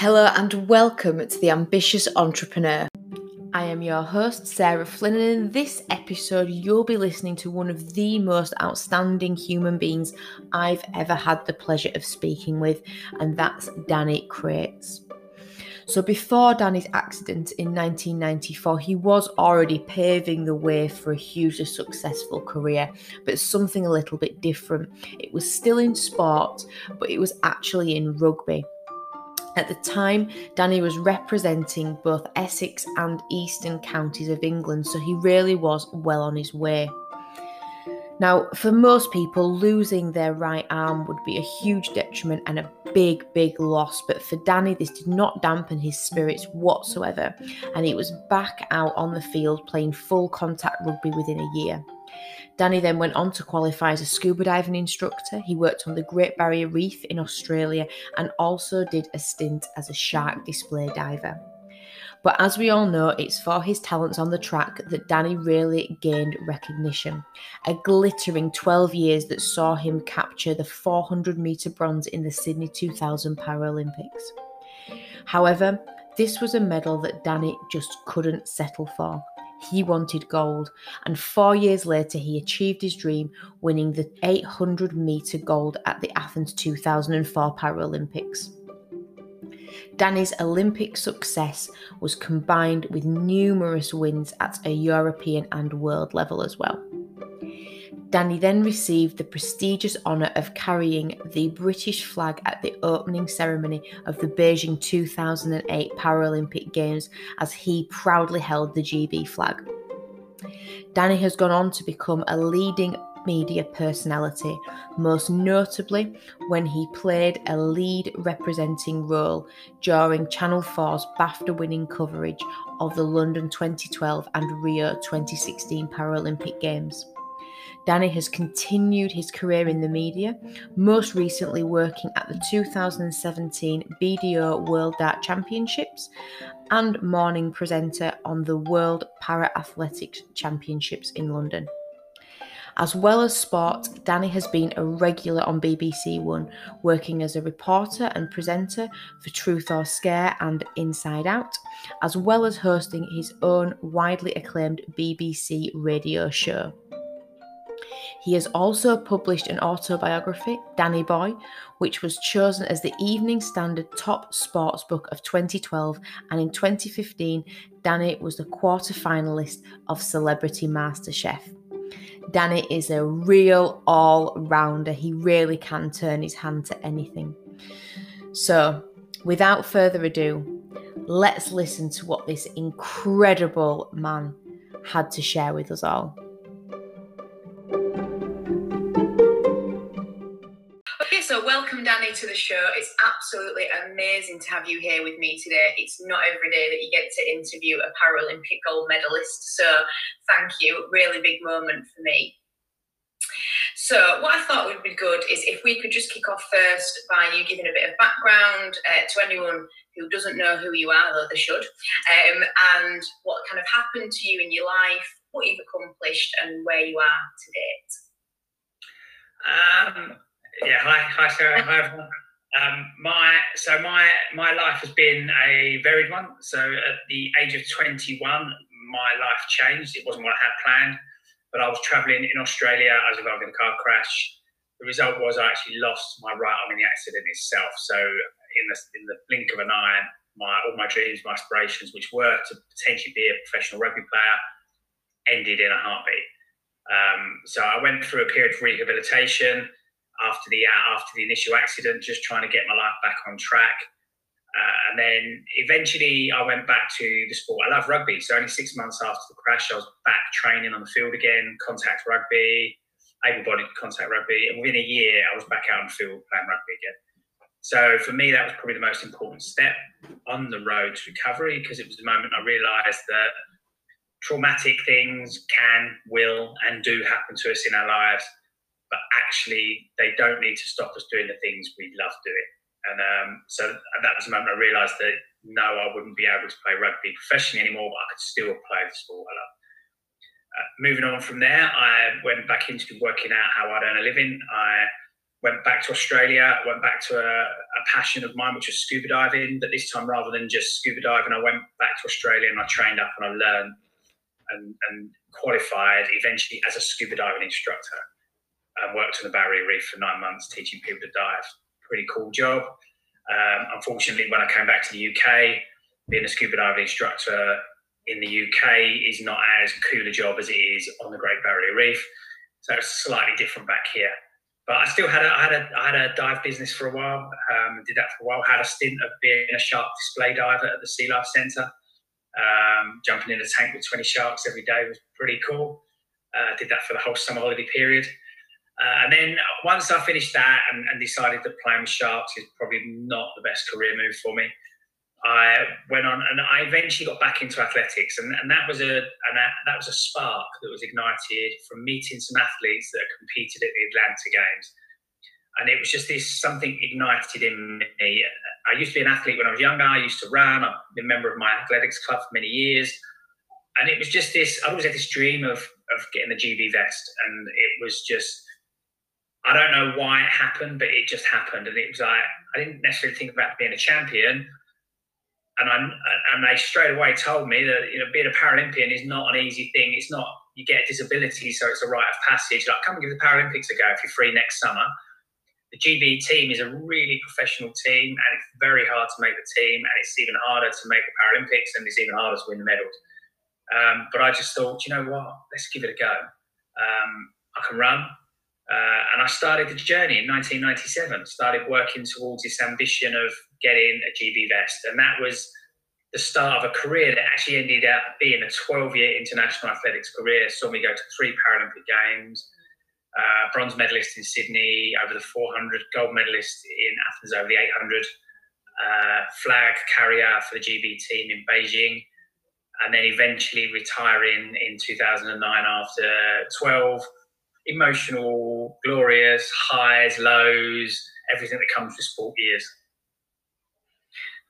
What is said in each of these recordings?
Hello and welcome to The Ambitious Entrepreneur. I am your host, Sarah Flynn, and in this episode, you'll be listening to one of the most outstanding human beings I've ever had the pleasure of speaking with, and that's Danny Crates. So, before Danny's accident in 1994, he was already paving the way for a hugely successful career, but something a little bit different. It was still in sport, but it was actually in rugby. At the time, Danny was representing both Essex and Eastern counties of England, so he really was well on his way. Now, for most people, losing their right arm would be a huge detriment and a big, big loss. But for Danny, this did not dampen his spirits whatsoever, and he was back out on the field playing full contact rugby within a year. Danny then went on to qualify as a scuba diving instructor. He worked on the Great Barrier Reef in Australia and also did a stint as a shark display diver. But as we all know, it's for his talents on the track that Danny really gained recognition. A glittering 12 years that saw him capture the 400 metre bronze in the Sydney 2000 Paralympics. However, this was a medal that Danny just couldn't settle for. He wanted gold, and four years later, he achieved his dream, winning the 800 metre gold at the Athens 2004 Paralympics. Danny's Olympic success was combined with numerous wins at a European and world level as well. Danny then received the prestigious honour of carrying the British flag at the opening ceremony of the Beijing 2008 Paralympic Games as he proudly held the GB flag. Danny has gone on to become a leading media personality, most notably when he played a lead representing role during Channel 4's BAFTA winning coverage of the London 2012 and Rio 2016 Paralympic Games. Danny has continued his career in the media, most recently working at the 2017 BDO World Dart Championships and morning presenter on the World Para Athletics Championships in London. As well as sport, Danny has been a regular on BBC One, working as a reporter and presenter for Truth or Scare and Inside Out, as well as hosting his own widely acclaimed BBC radio show. He has also published an autobiography, Danny Boy, which was chosen as the Evening Standard Top Sports Book of 2012, and in 2015, Danny was the quarter finalist of Celebrity MasterChef. Danny is a real all rounder. He really can turn his hand to anything. So, without further ado, let's listen to what this incredible man had to share with us all. So, welcome, Danny, to the show. It's absolutely amazing to have you here with me today. It's not every day that you get to interview a Paralympic gold medalist. So, thank you. Really big moment for me. So, what I thought would be good is if we could just kick off first by you giving a bit of background uh, to anyone who doesn't know who you are, though they should, um, and what kind of happened to you in your life, what you've accomplished, and where you are to date. Um, yeah, hi, hi Sarah, hi everyone. Um, my so my my life has been a varied one. So at the age of 21, my life changed. It wasn't what I had planned, but I was travelling in Australia. I was involved in a car crash. The result was I actually lost my right arm in the accident itself. So in the in the blink of an eye, my all my dreams, my aspirations, which were to potentially be a professional rugby player, ended in a heartbeat. Um, so I went through a period of rehabilitation after the after the initial accident, just trying to get my life back on track. Uh, and then eventually, I went back to the sport. I love rugby, so only six months after the crash, I was back training on the field again, contact rugby, able-bodied contact rugby, and within a year, I was back out on the field playing rugby again. So for me, that was probably the most important step on the road to recovery because it was the moment I realised that traumatic things can, will, and do happen to us in our lives but actually they don't need to stop us doing the things we love doing. And um, so that was the moment I realised that no, I wouldn't be able to play rugby professionally anymore, but I could still play the sport I love. Uh, moving on from there, I went back into working out how I'd earn a living. I went back to Australia, went back to a, a passion of mine, which was scuba diving. But this time, rather than just scuba diving, I went back to Australia and I trained up and I learned and, and qualified eventually as a scuba diving instructor. And worked on the Barrier Reef for nine months, teaching people to dive. Pretty cool job. Um, unfortunately, when I came back to the UK, being a scuba diving instructor in the UK is not as cool a job as it is on the Great Barrier Reef. So it's slightly different back here. But I still had a, I had a, I had a dive business for a while. Um, did that for a while. Had a stint of being a shark display diver at the Sea Life Centre. Um, jumping in a tank with 20 sharks every day was pretty cool. Uh, did that for the whole summer holiday period. Uh, and then once I finished that and, and, decided that playing with sharks is probably not the best career move for me, I went on and I eventually got back into athletics, and, and that was a that was a spark that was ignited from meeting some athletes that competed at the Atlanta Games, and it was just this something ignited in me. I used to be an athlete when I was younger. I used to run. I've been a member of my athletics club for many years, and it was just this. I always had this dream of of getting the GB vest, and it was just. I don't know why it happened, but it just happened, and it was like I didn't necessarily think about being a champion and I and they straight away told me that you know being a Paralympian is not an easy thing. It's not you get a disability, so it's a rite of passage. Like come and give the Paralympics a go if you're free next summer. The GB team is a really professional team, and it's very hard to make the team, and it's even harder to make the Paralympics, and it's even harder to win the medals. Um, but I just thought, you know what? Let's give it a go. Um, I can run. Uh, and I started the journey in 1997, started working towards this ambition of getting a GB vest. And that was the start of a career that actually ended up being a 12 year international athletics career. Saw me go to three Paralympic Games, uh, bronze medalist in Sydney over the 400, gold medalist in Athens over the 800, uh, flag carrier for the GB team in Beijing. And then eventually retiring in 2009 after 12 emotional, glorious, highs, lows, everything that comes with sport years.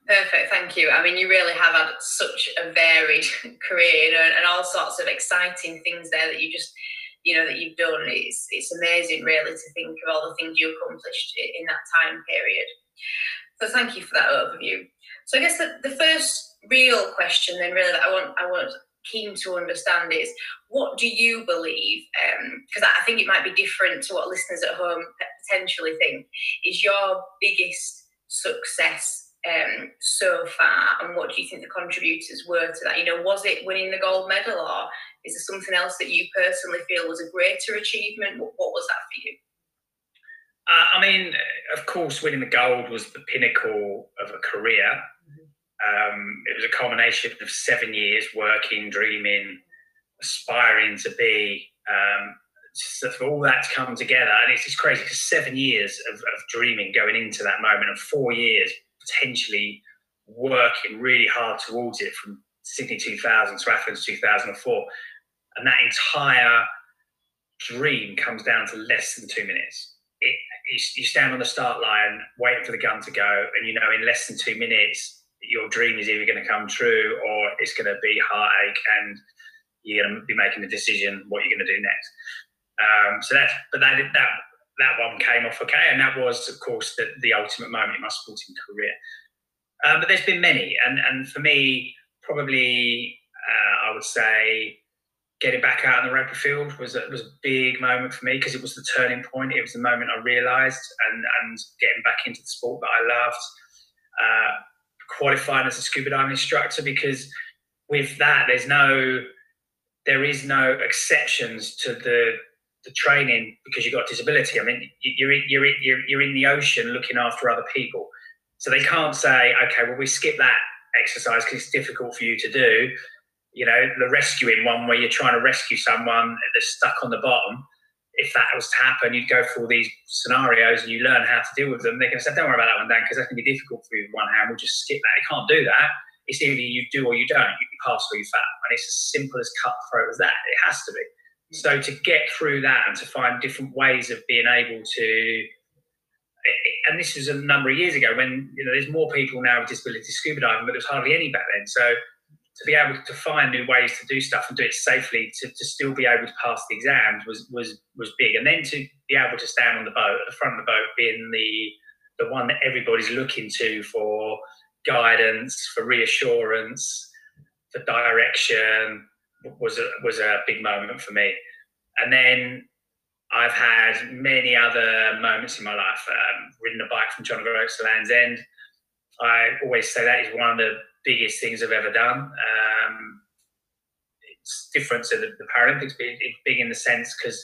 Perfect, thank you. I mean, you really have had such a varied career you know, and all sorts of exciting things there that you just, you know, that you've done. It's it's amazing, really, to think of all the things you accomplished in that time period. So, thank you for that overview. So, I guess the, the first real question, then, really, that I want I want keen to understand is what do you believe? Because um, I think it might be different to what listeners at home potentially think. Is your biggest success um, so far, and what do you think the contributors were to that? You know, was it winning the gold medal, or is there something else that you personally feel was a greater achievement? What, what was that for you? Uh, I mean, of course, winning the gold was the pinnacle of a career. Um, it was a culmination of seven years working, dreaming, aspiring to be. Um, so for all that to come together, and it's just crazy because seven years of, of dreaming going into that moment, and four years potentially working really hard towards it from Sydney 2000 to Athens 2004, and that entire dream comes down to less than two minutes. It, you, you stand on the start line, waiting for the gun to go, and you know in less than two minutes your dream is either going to come true or it's going to be heartache and you're going to be making a decision what you're going to do next. Um, so that's but that that that one came off okay, and that was of course the, the ultimate moment in my sporting career. Um, but there's been many, and and for me, probably uh, I would say getting back out in the rugby field was a, was a big moment for me because it was the turning point. It was the moment I realised, and and getting back into the sport that I loved. Uh, qualifying as a scuba diving instructor because with that there's no there is no exceptions to the the training because you've got disability. I mean, you're in, you're you're, you're in the ocean looking after other people, so they can't say, okay, well we skip that exercise because it's difficult for you to do. You know, the rescuing one where you're trying to rescue someone that's stuck on the bottom if that was to happen, you'd go through all these scenarios and you learn how to deal with them. Going to say, don't worry about that one, Dan, because that can be difficult for you with one hand. We'll just skip that. You can't do that. It's either you do or you don't. You pass or you fail. And it's as simple as cutthroat as that. It has to be. Mm. So to get through that and to find different ways of being able to, and this was a number of years ago when you know there's more people now with disability scuba diving, but there's hardly any back then. So to be able to find new ways to do stuff and do it safely to, to still be able to pass the exams was was was big and then to be able to stand on the boat at the front of the boat being the the one that everybody's looking to for guidance, for reassurance, for direction was a, was a big moment for me. And then I've had many other moments in my life. Um, ridden a bike from John O'Groats to Land's End. I always say that is one of the biggest things I've ever done. Um, it's different to the, the Paralympics, but it's big in the sense because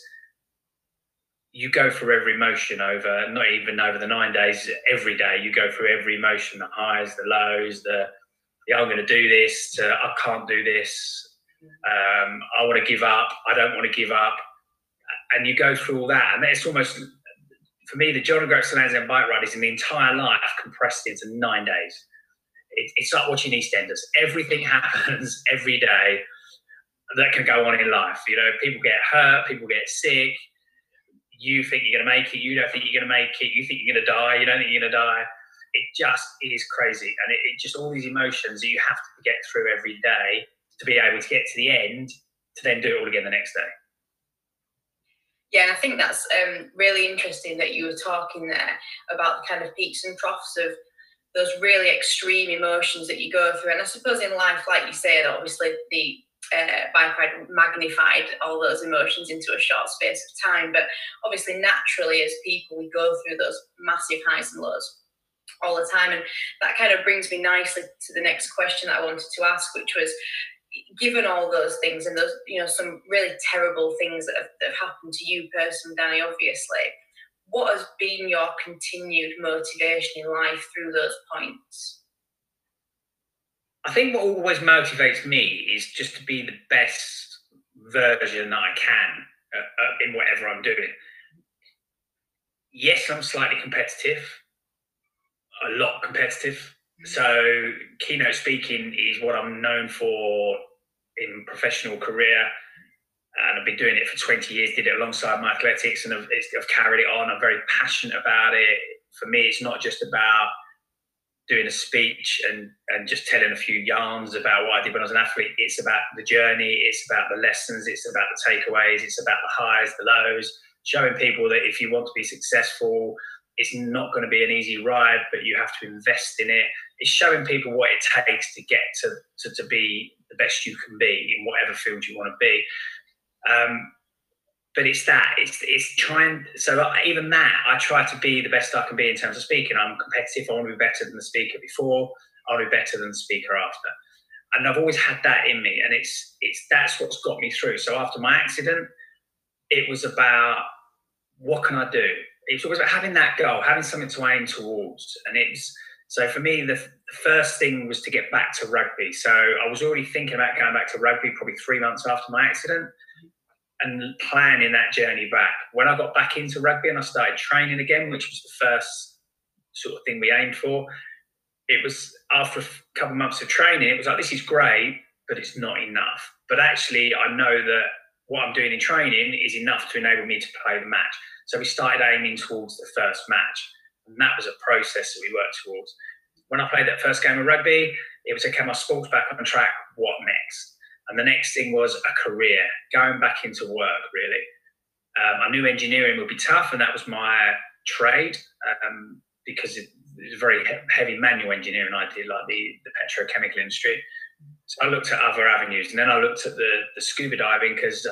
you go through every emotion over, not even over the nine days, every day. You go through every emotion, the highs, the lows, the, I'm going to do this, to I can't do this, um, I want to give up, I don't want to give up. And you go through all that. And it's almost, for me, the John to Land's End bike ride is an entire life compressed into nine days. It, it's like watching EastEnders. Everything happens every day that can go on in life. You know, people get hurt, people get sick, you think you're going to make it, you don't think you're going to make it, you think you're going to die, you don't think you're going to die. It just is crazy. And it, it, just all these emotions that you have to get through every day to be able to get to the end to then do it all again the next day. Yeah, and I think that's um, really interesting that you were talking there about the kind of peaks and troughs of those really extreme emotions that you go through. And I suppose in life, like you that obviously the uh, ride magnified all those emotions into a short space of time. But obviously, naturally, as people, we go through those massive highs and lows all the time. And that kind of brings me nicely to the next question that I wanted to ask, which was given all those things and those, you know, some really terrible things that have, that have happened to you personally, Danny, obviously, what has been your continued motivation in life through those points? I think what always motivates me is just to be the best version that I can uh, uh, in whatever I'm doing. Yes, I'm slightly competitive, a lot competitive. Mm-hmm. So, keynote speaking is what I'm known for in professional career. And I've been doing it for 20 years, did it alongside my athletics, and I've, I've carried it on. I'm very passionate about it. For me, it's not just about doing a speech and and just telling a few yarns about what I did when I was an athlete. It's about the journey. It's about the lessons. It's about the takeaways. It's about the highs, the lows. Showing people that if you want to be successful, it's not going to be an easy ride, but you have to invest in it. It's showing people what it takes to get to to, to be the best you can be in whatever field you want to be. Um, but it's that it's it's trying so even that i try to be the best i can be in terms of speaking. I'm competitive i want to be better than the speaker before i want to be better than the speaker after. And i've always had that in me and it's it's that's what's got me through. So after my accident it was about what can i do? It's always about having that goal having something to aim towards and it's so for me the, the first thing was to get back to rugby. So i was already thinking about going back to rugby probably three months after my accident and planning that journey back. When I got back into rugby and I started training again, which was the first sort of thing we aimed for, it was after a couple of months of training, it was like, this is great, but it's not enough. But actually, I know that what I'm doing in training is enough to enable me to play the match. So we started aiming towards the first match. And that was a process that we worked towards. When I played that first game of rugby, it was okay, my sports back on track, what next? And the next thing was a career, going back into work, really. Um, I knew engineering would be tough, and that was my trade um, because it, was very heavy manual engineering I did, like the, the petrochemical industry. So I looked at other avenues, and then I looked at the, the scuba diving because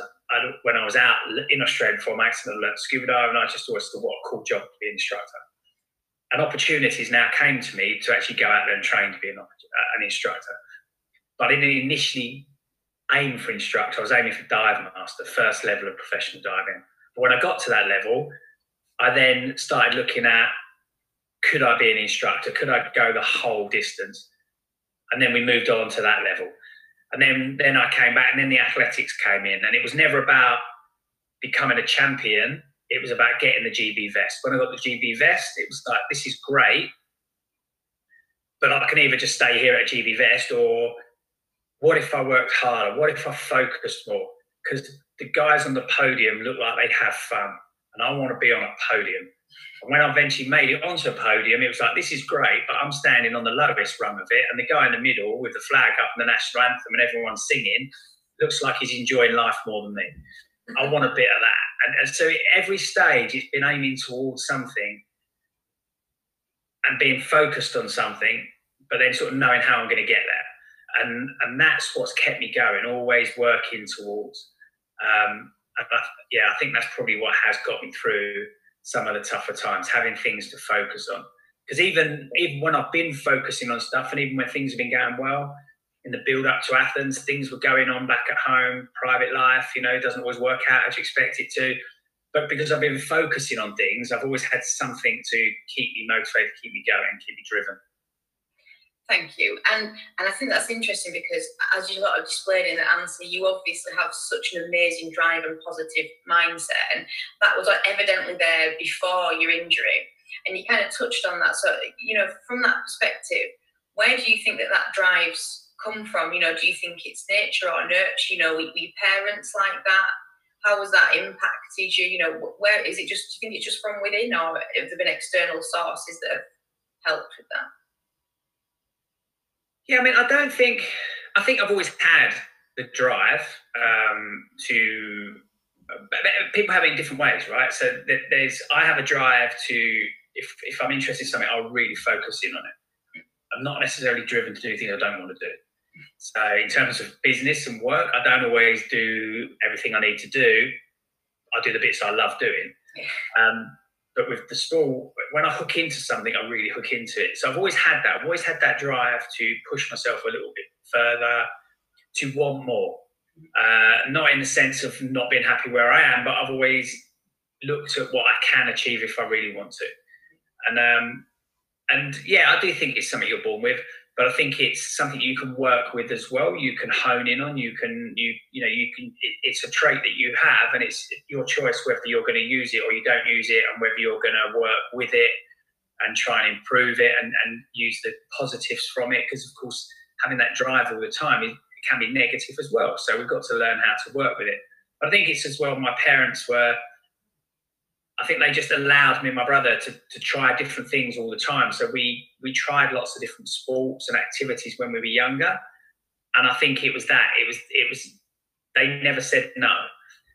when I was out in Australia before my accident, I learned scuba diving. I just always thought, what a cool job to be an instructor. And opportunities now came to me to actually go out there and train to be an, an instructor. But I didn't initially aim for instructor. I was aiming for dive master, first level of professional diving. But when I got to that level, I then started looking at could I be an instructor? Could I go the whole distance? And then we moved on to that level. And then then I came back and then the athletics came in. And it was never about becoming a champion. It was about getting the GB vest. When I got the GB vest, it was like, this is great. But I can either just stay here at GB vest or what if I worked harder? What if I focused more? Because the guys on the podium look like they have fun, and I want to be on a podium. And when I eventually made it onto a podium, it was like, this is great, but I'm standing on the lowest rung of it. And the guy in the middle with the flag up and the national anthem and everyone singing looks like he's enjoying life more than me. I want a bit of that. And, and so every stage, it's been aiming towards something and being focused on something, but then sort of knowing how I'm going to get there. And, and that's what's kept me going, always working towards. Um, I, yeah, I think that's probably what has got me through some of the tougher times, having things to focus on. Because even even when I've been focusing on stuff, and even when things have been going well, in the build up to Athens, things were going on back at home, private life, you know, doesn't always work out as you expect it to. But because I've been focusing on things, I've always had something to keep me motivated, keep me going, keep me driven. Thank you. And and I think that's interesting because as you sort of displayed in the answer, you obviously have such an amazing drive and positive mindset. And that was evidently there before your injury. And you kind of touched on that. So, you know, from that perspective, where do you think that that drives come from? You know, do you think it's nature or nurture? You know, were, your parents like that? How has that impacted you? You know, where is it just, do you think it's just from within or have there been external sources that have helped with that? Yeah, I mean, I don't think, I think I've always had the drive um, to, people have it in different ways, right? So there's, I have a drive to, if, if I'm interested in something, I'll really focus in on it. I'm not necessarily driven to do things I don't want to do. So in terms of business and work, I don't always do everything I need to do. I do the bits I love doing. Um, but with the sport, when I hook into something, I really hook into it. So I've always had that. I've always had that drive to push myself a little bit further, to want more. Uh, not in the sense of not being happy where I am, but I've always looked at what I can achieve if I really want to. And um, and yeah, I do think it's something you're born with but I think it's something you can work with as well. You can hone in on. You can you you know you can. It, it's a trait that you have, and it's your choice whether you're going to use it or you don't use it, and whether you're going to work with it and try and improve it and, and use the positives from it. Because of course, having that drive all the time it can be negative as well. So we've got to learn how to work with it. I think it's as well. My parents were I think they just allowed me and my brother to, to try different things all the time. So we we tried lots of different sports and activities when we were younger, and I think it was that it was it was they never said no.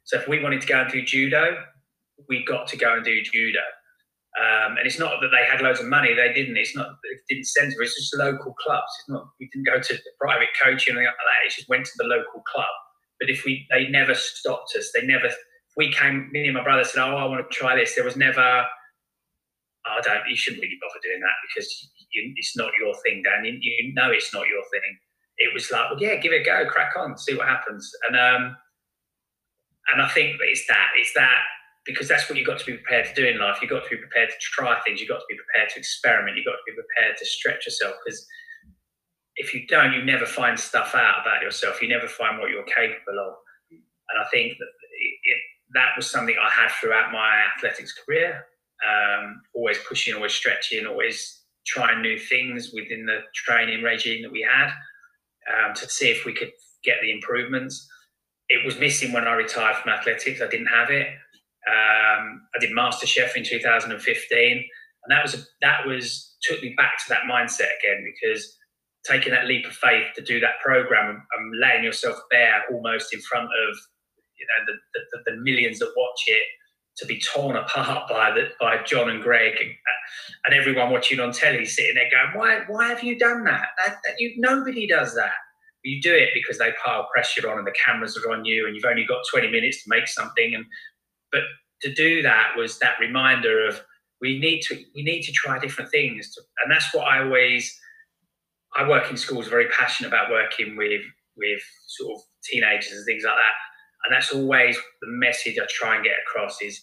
So if we wanted to go and do judo, we got to go and do judo. Um, and it's not that they had loads of money; they didn't. It's not it didn't center. It's just local clubs. It's not we didn't go to the private coaching or anything like that. It just went to the local club. But if we, they never stopped us. They never we came, me and my brother said, "Oh, I want to try this." There was never, oh, "I don't." You shouldn't really bother doing that because you, it's not your thing, Dan. You, you, know it's not your thing. It was like, well, yeah, give it a go, crack on, see what happens. And um, and I think it's that, it's that because that's what you've got to be prepared to do in life. You've got to be prepared to try things. You've got to be prepared to experiment. You've got to be prepared to stretch yourself because if you don't, you never find stuff out about yourself. You never find what you're capable of. And I think that it, that was something I had throughout my athletics career. Um, always pushing, always stretching, always trying new things within the training regime that we had um, to see if we could get the improvements. It was missing when I retired from athletics. I didn't have it. Um, I did MasterChef in 2015, and that was that was took me back to that mindset again because taking that leap of faith to do that program and, and laying yourself bare almost in front of you know the, the, the, millions that watch it to be torn apart by the, by John and Greg and, and, everyone watching on telly sitting there going, why why have you done that? That, that you nobody does that. You do it because they pile pressure on and the cameras are on you and you've only got 20 minutes to make something. And but to do that was that reminder of we need to we need to try different things to, and that's what I always I work in schools very passionate about working with with sort of teenagers and things like that and that's always the message I try and get across is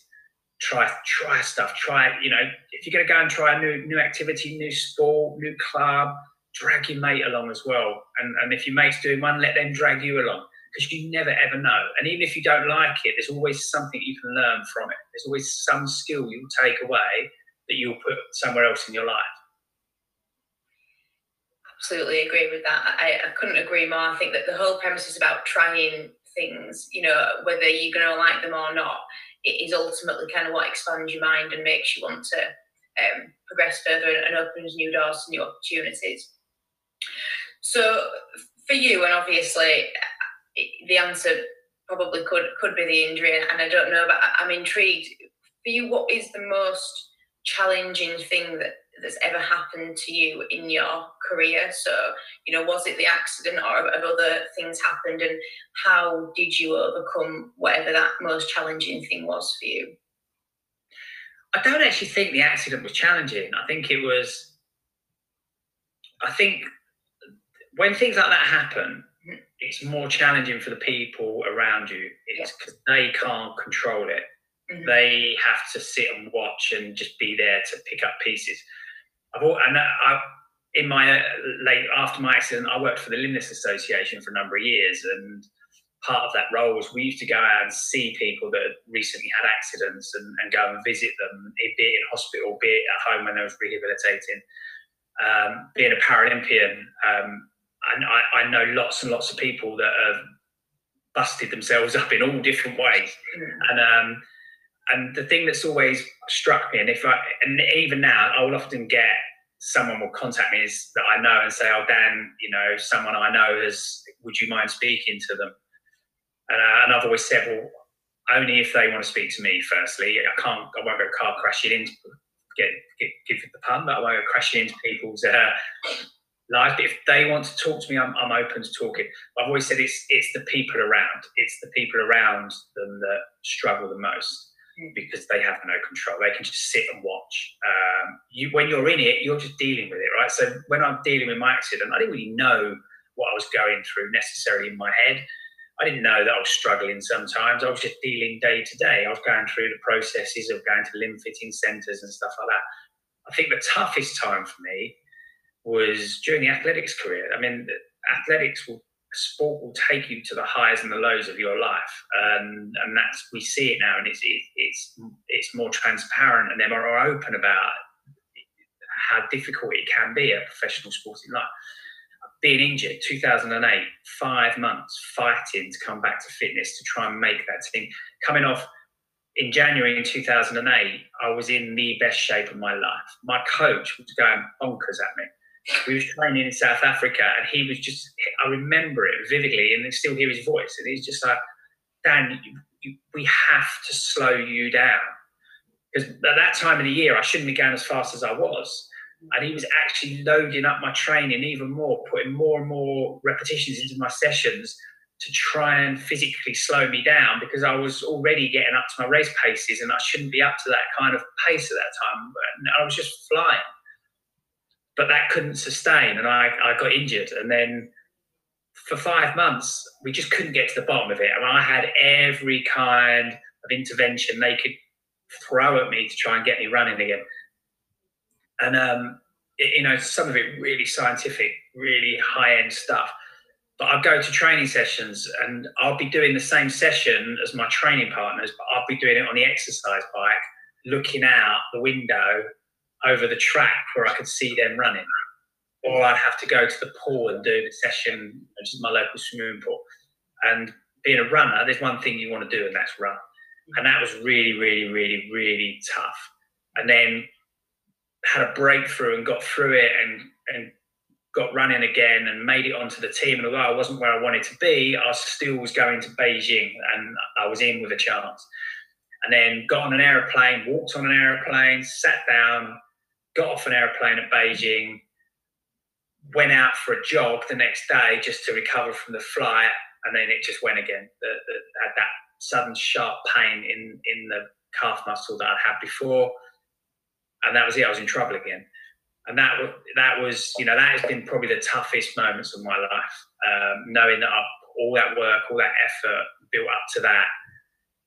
try try stuff try you know if you're going to go and try a new new activity new sport new club drag your mate along as well. And and if your mate's doing one let them drag you along because you never ever know. And even if you don't like it there's always something you can learn from it. There's always some skill you'll take away that you'll put somewhere else in your life. Absolutely agree with that. I, I couldn't agree more. I think that the whole premise is about trying things, you know, whether you're going to like them or not, it is ultimately kind of what expands your mind and makes you want to um, progress further and, opens new doors to new opportunities. So, for you, and obviously the answer probably could could be the injury, and I don't know, but I'm intrigued. For you, what is the most challenging thing that that's ever happened to you in your career? So, you know, was it the accident or have other things happened? And how did you overcome whatever that most challenging thing was for you? I don't actually think the accident was challenging. I think it was, I think when things like that happen, it's more challenging for the people around you. It's because yeah. they can't control it. Mm-hmm. They have to sit and watch and just be there to pick up pieces. I've and I, in my uh, late after my accident, I worked for the Limbless Association for a number of years, and part of that role was we used to go out and see people that had recently had accidents and, and go and visit them, be it in hospital, be it at home when they was rehabilitating. Um, being a Paralympian, um, and I, I, know lots and lots of people that have busted themselves up in all different ways, mm. and um, and the thing that's always struck me, and if I, and even now, I will often get someone will contact me is that I know and say, "Oh, Dan, you know, someone I know has. Would you mind speaking to them?" And, uh, and I've always said, "Well, only if they want to speak to me. Firstly, I can't. I won't go car crashing into get, get give the pun, but I won't go crashing into people's uh, lives. But if they want to talk to me, I'm, I'm open to talking. I've always said it's it's the people around. It's the people around them that struggle the most because they have no control. They can just sit and watch. Um, you, when you're in it, you're just dealing with it, right? So when I'm dealing with my accident, I didn't really know what I was going through necessarily in my head. I didn't know that I was struggling sometimes. I was just dealing day to day. I was going through the processes of going to limb fitting centres and stuff like that. I think the toughest time for me was during the athletics career. I mean, athletics will sport will take you to the highs and the lows of your life, and and that's we see it now, and it's it, it's it's more transparent, and they're more open about how difficult it can be a professional sporting life. Being injured, 2008, five months fighting to come back to fitness to try and make that team. Coming off in January in 2008, I was in the best shape of my life. My coach was going bonkers at me we was training in South Africa, and he was just, I remember it vividly, and I still hear his voice. And he's just like, Dan, you, you, we have to slow you down. Because at that time of the year, I shouldn't be going as fast as I was. And he was actually loading up my training even more, putting more and more repetitions into my sessions to try and physically slow me down because I was already getting up to my race paces and I shouldn't be up to that kind of pace at that time. I was just flying but that couldn't sustain, and I, I got injured, and then for five months we just couldn't get to the bottom of it. And I had every kind of intervention they could throw at me to try and get me running again, and um, it, you know some of it really scientific, really high end stuff. But I'd go to training sessions and I'll be doing the same session as my training partners, but I'll be doing it on the exercise bike, looking out the window over the track where I could see them running. Or I'd have to go to the pool and do the session, which is my local swimming pool. And being a runner, there's one thing you want to do, and that's run. And that was really, really, really, really tough. And then had a breakthrough and got through it and, and got running again and made it onto the team. And although I wasn't where I wanted to be, I still was going to Beijing and I was in with a chance. And then got on an aeroplane, walked on an aeroplane, sat down, got off an airplane at Beijing, went out for a jog the next day just to recover from the flight, and then it just went again. The, the, had that sudden sharp pain in in the calf muscle that I'd had before, and that was it. I was in trouble again, and that that was you know that has been probably the toughest moments of my life. Um, knowing that I, all that work, all that effort built up to that.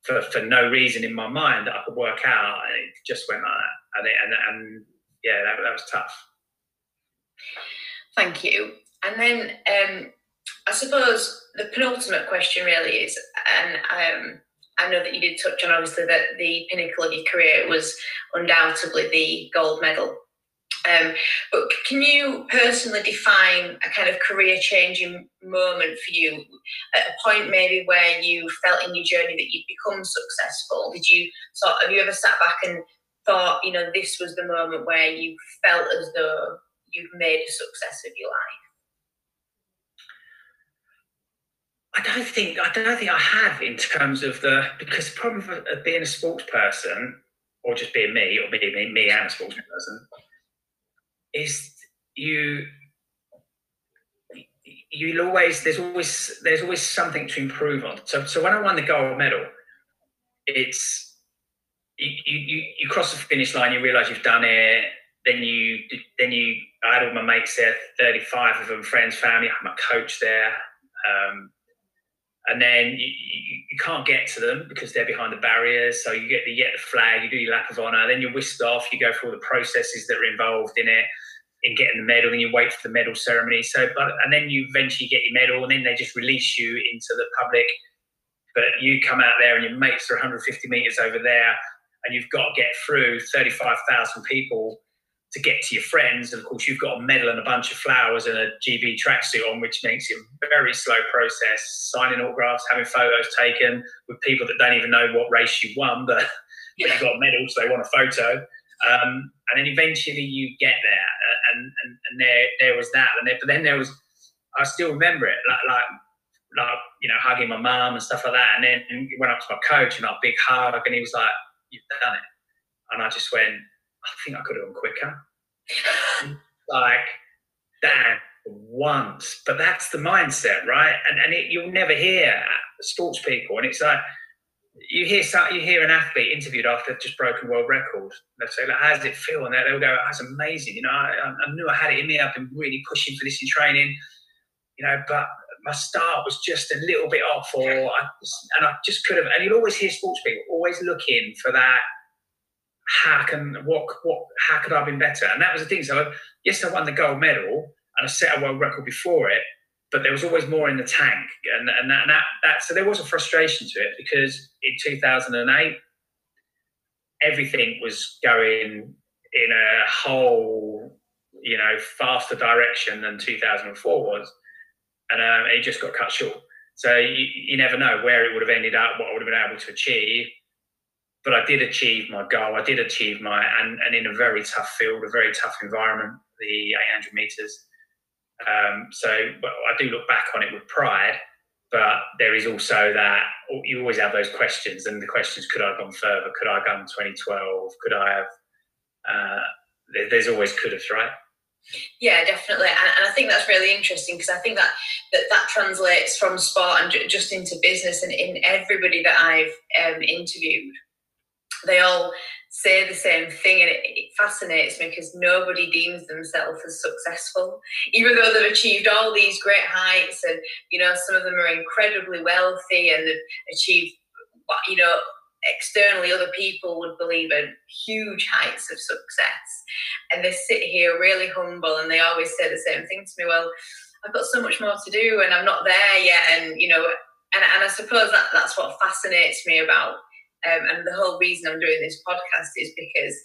For, for no reason in my mind that I could work out, and it just went like that. And, it, and, and yeah, that, that was tough. Thank you. And then um, I suppose the penultimate question really is, and um, I know that you did touch on obviously that the pinnacle of your career was undoubtedly the gold medal. Um, but can you personally define a kind of career changing moment for you at a point maybe where you felt in your journey that you'd become successful? Did you sort have you ever sat back and thought, you know, this was the moment where you felt as though you've made a success of your life? I don't think I don't think I have in terms of the because the problem of being a sports person or just being me or being me, me and a sports person is you you'll always there's always there's always something to improve on. So so when I won the gold medal, it's you you, you cross the finish line, you realise you've done it. Then you then you I had all my mates there, 35 of them, friends, family. I had my coach there. Um, and then you, you, you, can't get to them because they're behind the barriers. So you get the, you get the flag, you do your lap of honour, then you're whisked off. You go through all the processes that are involved in it, in getting the medal. Then you wait for the medal ceremony. So, but and then you eventually get your medal, and then they just release you into the public. But you come out there, and your mates are 150 meters over there, and you've got to get through 35,000 people to get to your friends. And of course, you've got a medal and a bunch of flowers and a GB tracksuit on, which makes it a very slow process. Signing autographs, having photos taken with people that don't even know what race you won, but, yeah. you've got a medal, so they want a photo. Um, and then eventually you get there, uh, and and, and there there was that, and there, but then there was, I still remember it, like like like you know hugging my mum and stuff like that, and then went up to my coach and a big hug, and he was like, "You've done it," and I just went I think I could have gone quicker. like, damn, once. But that's the mindset, right? And, and it, you'll never hear sports people. And it's like, you hear you hear an athlete interviewed after they've just broken world record. They'll say, like, "How does it feel?" And they'll go, "That's amazing." You know, I, I, knew I had it in me. I've been really pushing for this in training. You know, but my start was just a little bit off, or I, and I just could have. And you'll always hear sports people always looking for that how can what what how could I have been better? And that was the thing. So yes, I won the gold medal and I set a world record before it, but there was always more in the tank, and and that, and that, that so there was a frustration to it because in 2008 everything was going in a whole you know faster direction than 2004 was, and um, it just got cut short. So you, you never know where it would have ended up, what I would have been able to achieve but I did achieve my goal. I did achieve my, and, and in a very tough field, a very tough environment, the 800 meters. Um, so I do look back on it with pride, but there is also that you always have those questions, and the questions: Could I have gone further? Could I have gone 2012? Could I have? Uh, there's always could have, right? Yeah, definitely, and, and, I think that's really interesting because I think that, that that translates from sport and just into business, and in everybody that I've um, interviewed they all say the same thing. And it, it, fascinates me because nobody deems themselves as successful. Even though they've achieved all these great heights and you know some of them are incredibly wealthy and they've achieved you know externally other people would believe are huge heights of success and they sit here really humble and they always say the same thing to me well i've got so much more to do and i'm not there yet and you know and, and i suppose that that's what fascinates me about um, and the whole reason I'm doing this podcast is because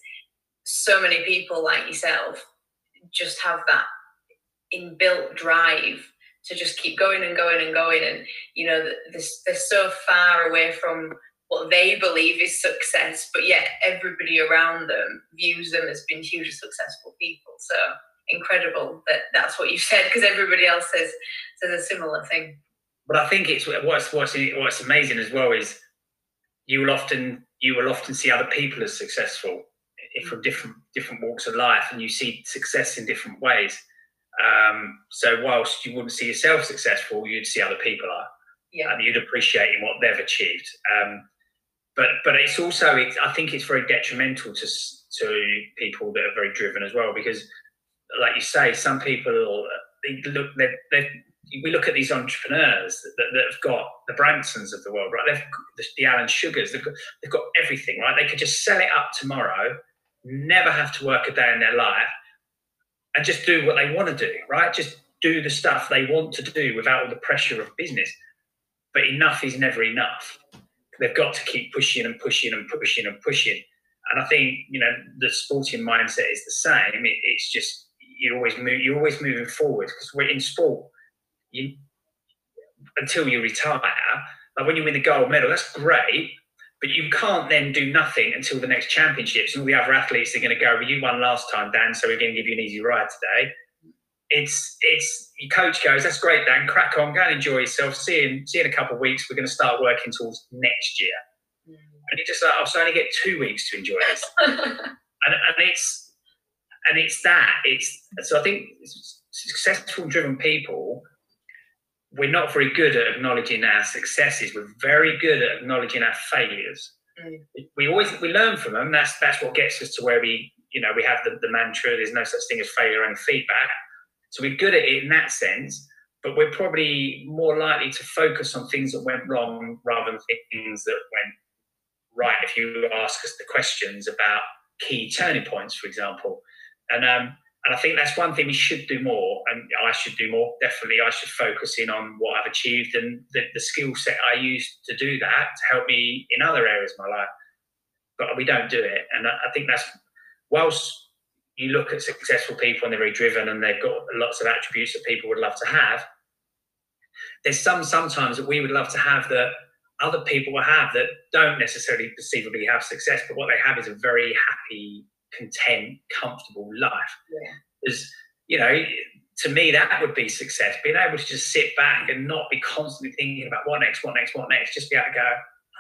so many people like yourself just have that inbuilt drive to just keep going and going and going. And, you know, they're so far away from what they believe is success, but yet everybody around them views them as being hugely successful people. So incredible that that's what you said because everybody else says says a similar thing. But I think it's what's what's what's amazing as well is you will often you will often see other people as successful from different different walks of life, and you see success in different ways. Um, so whilst you wouldn't see yourself successful, you'd see other people are. Yeah. And you'd appreciate in what they've achieved. Um, but but it's also it, I think it's very detrimental to to people that are very driven as well because, like you say, some people they look they they we look at these entrepreneurs that, that, have got the Bransons of the world, right? They've the, the Alan Sugars, they've got, they've got everything, right? They could just sell it up tomorrow, never have to work a day in their life, and just do what they want to do, right? Just do the stuff they want to do without all the pressure of business. But enough is never enough. They've got to keep pushing and pushing and pushing and pushing. And I think you know the sporting mindset is the same. It, it's just you're always move. You're always moving forward because we're in sport you until you retire. Like when you win the gold medal, that's great, but you can't then do nothing until the next championships. And all the other athletes are going to go, well, you won last time, Dan, so we're going to give you an easy ride today. It's it's your coach goes, that's great, Dan. Crack on, go and enjoy yourself. See you in, see in a couple of weeks. We're going to start working towards next year. Mm. And you just like, I'll only get two weeks to enjoy this. and, and it's and it's that. It's so I think successful driven people we're not very good at acknowledging our successes. We're very good at acknowledging our failures. Mm. We always we learn from them. That's that's what gets us to where we you know we have the, the mantra. There's no such thing as failure and feedback. So we're good at it in that sense. But we're probably more likely to focus on things that went wrong rather than things that went right. If you ask us the questions about key turning points, for example, and um, and I think that's one thing we should do more, and I should do more. Definitely, I should focus in on what I've achieved and the, the skill set I use to do that to help me in other areas of my life. But we don't do it, and I think that's whilst you look at successful people and they're very driven and they've got lots of attributes that people would love to have. There's some sometimes that we would love to have that other people will have that don't necessarily perceivably have success, but what they have is a very happy content, comfortable life. Yeah. Because, you know, to me, that would be success. Being able to just sit back and not be constantly thinking about what next, what next, what next. Just be able to go,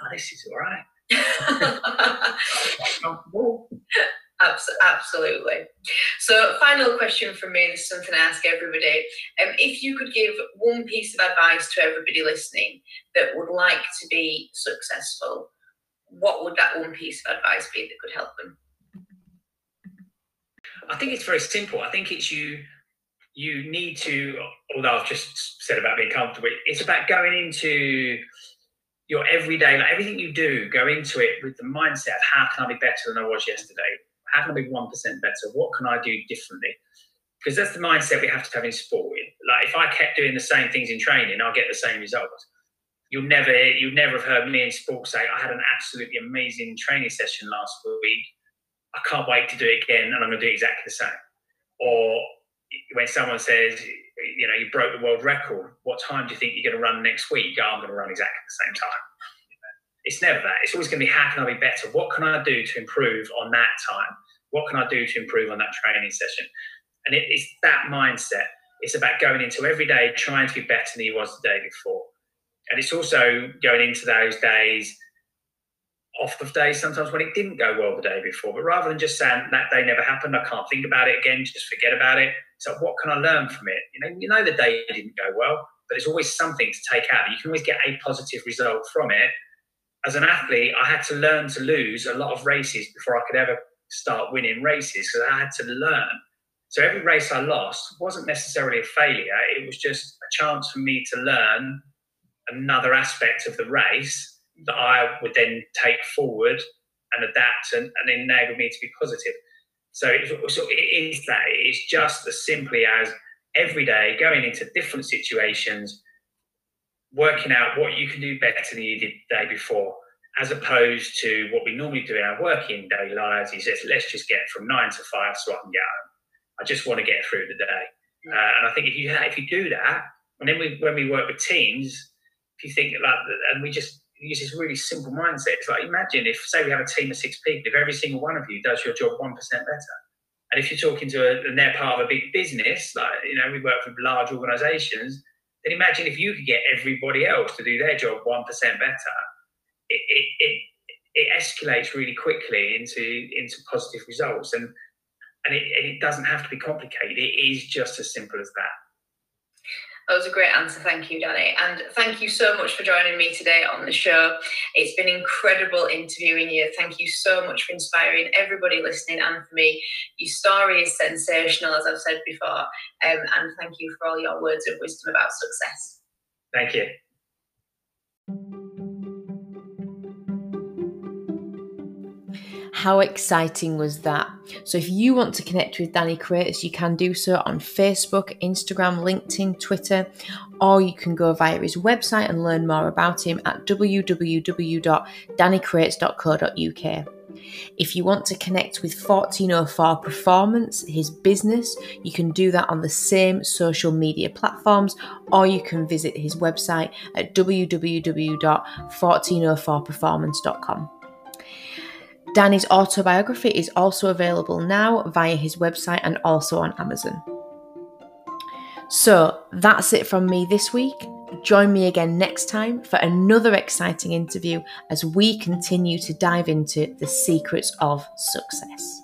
oh, this is all right. Absolutely. So, final question from me. This is something I ask everybody. Um, if you could give one piece of advice to everybody listening that would like to be successful, what would that one piece of advice be that could help them? I think it's very simple. I think it's you. You need to, although I've just said about being comfortable, it's about going into your everyday, like everything you do, go into it with the mindset of how can I be better than I was yesterday? How can I be one percent better? What can I do differently? Because that's the mindset we have to have in sport. Like if I kept doing the same things in training, I'll get the same results. You'll never, you'll never have heard me in sport say I had an absolutely amazing training session last week I can't wait to do it again and I'm going to do exactly the same. Or when someone says, you know, you broke the world record, what time do you think you're going to run next week? Oh, I'm going to run exactly the same time. It's never that. It's always going to be how can I be better? What can I do to improve on that time? What can I do to improve on that training session? And it, it's that mindset. It's about going into every day trying to be better than you was the day before. And it's also going into those days off the day sometimes when it didn't go well the day before. But rather than just saying that day never happened, I can't think about it again, just forget about it. So what can I learn from it? You know, you know the day didn't go well, but there's always something to take out. You can always get a positive result from it. As an athlete, I had to learn to lose a lot of races before I could ever start winning races because I had to learn. So every race I lost wasn't necessarily a failure. It was just a chance for me to learn another aspect of the race that I would then take forward and adapt and, and enable me to be positive. So, it, so it is that. It's just as simply as every day going into different situations, working out what you can do better than you did the day before, as opposed to what we normally do in our working day lives is just, let's just get from nine to five so I can get home. I just want to get through the day. Uh, and I think if you if you do that, and then we, when we work with teams, if you think like, and we just use this really simple mindset. It's like imagine if, say, we have a team of six people, if every single one of you does your job one percent better, and if you're talking to a, and they're part of a big business, like you know, we work with large organisations, then imagine if you could get everybody else to do their job one percent better. It, it, it it escalates really quickly into into positive results, and and it, it doesn't have to be complicated. It is just as simple as that. That was a great answer. Thank you, Danny. And thank you so much for joining me today on the show. It's been incredible interviewing you. Thank you so much for inspiring everybody listening and for me. Your story is sensational, as I've said before. Um, and thank you for all your words of wisdom about success. Thank you. How exciting was that? So, if you want to connect with Danny Crates, you can do so on Facebook, Instagram, LinkedIn, Twitter, or you can go via his website and learn more about him at www.dannycrates.co.uk. If you want to connect with 1404 Performance, his business, you can do that on the same social media platforms, or you can visit his website at www.1404performance.com. Danny's autobiography is also available now via his website and also on Amazon. So that's it from me this week. Join me again next time for another exciting interview as we continue to dive into the secrets of success.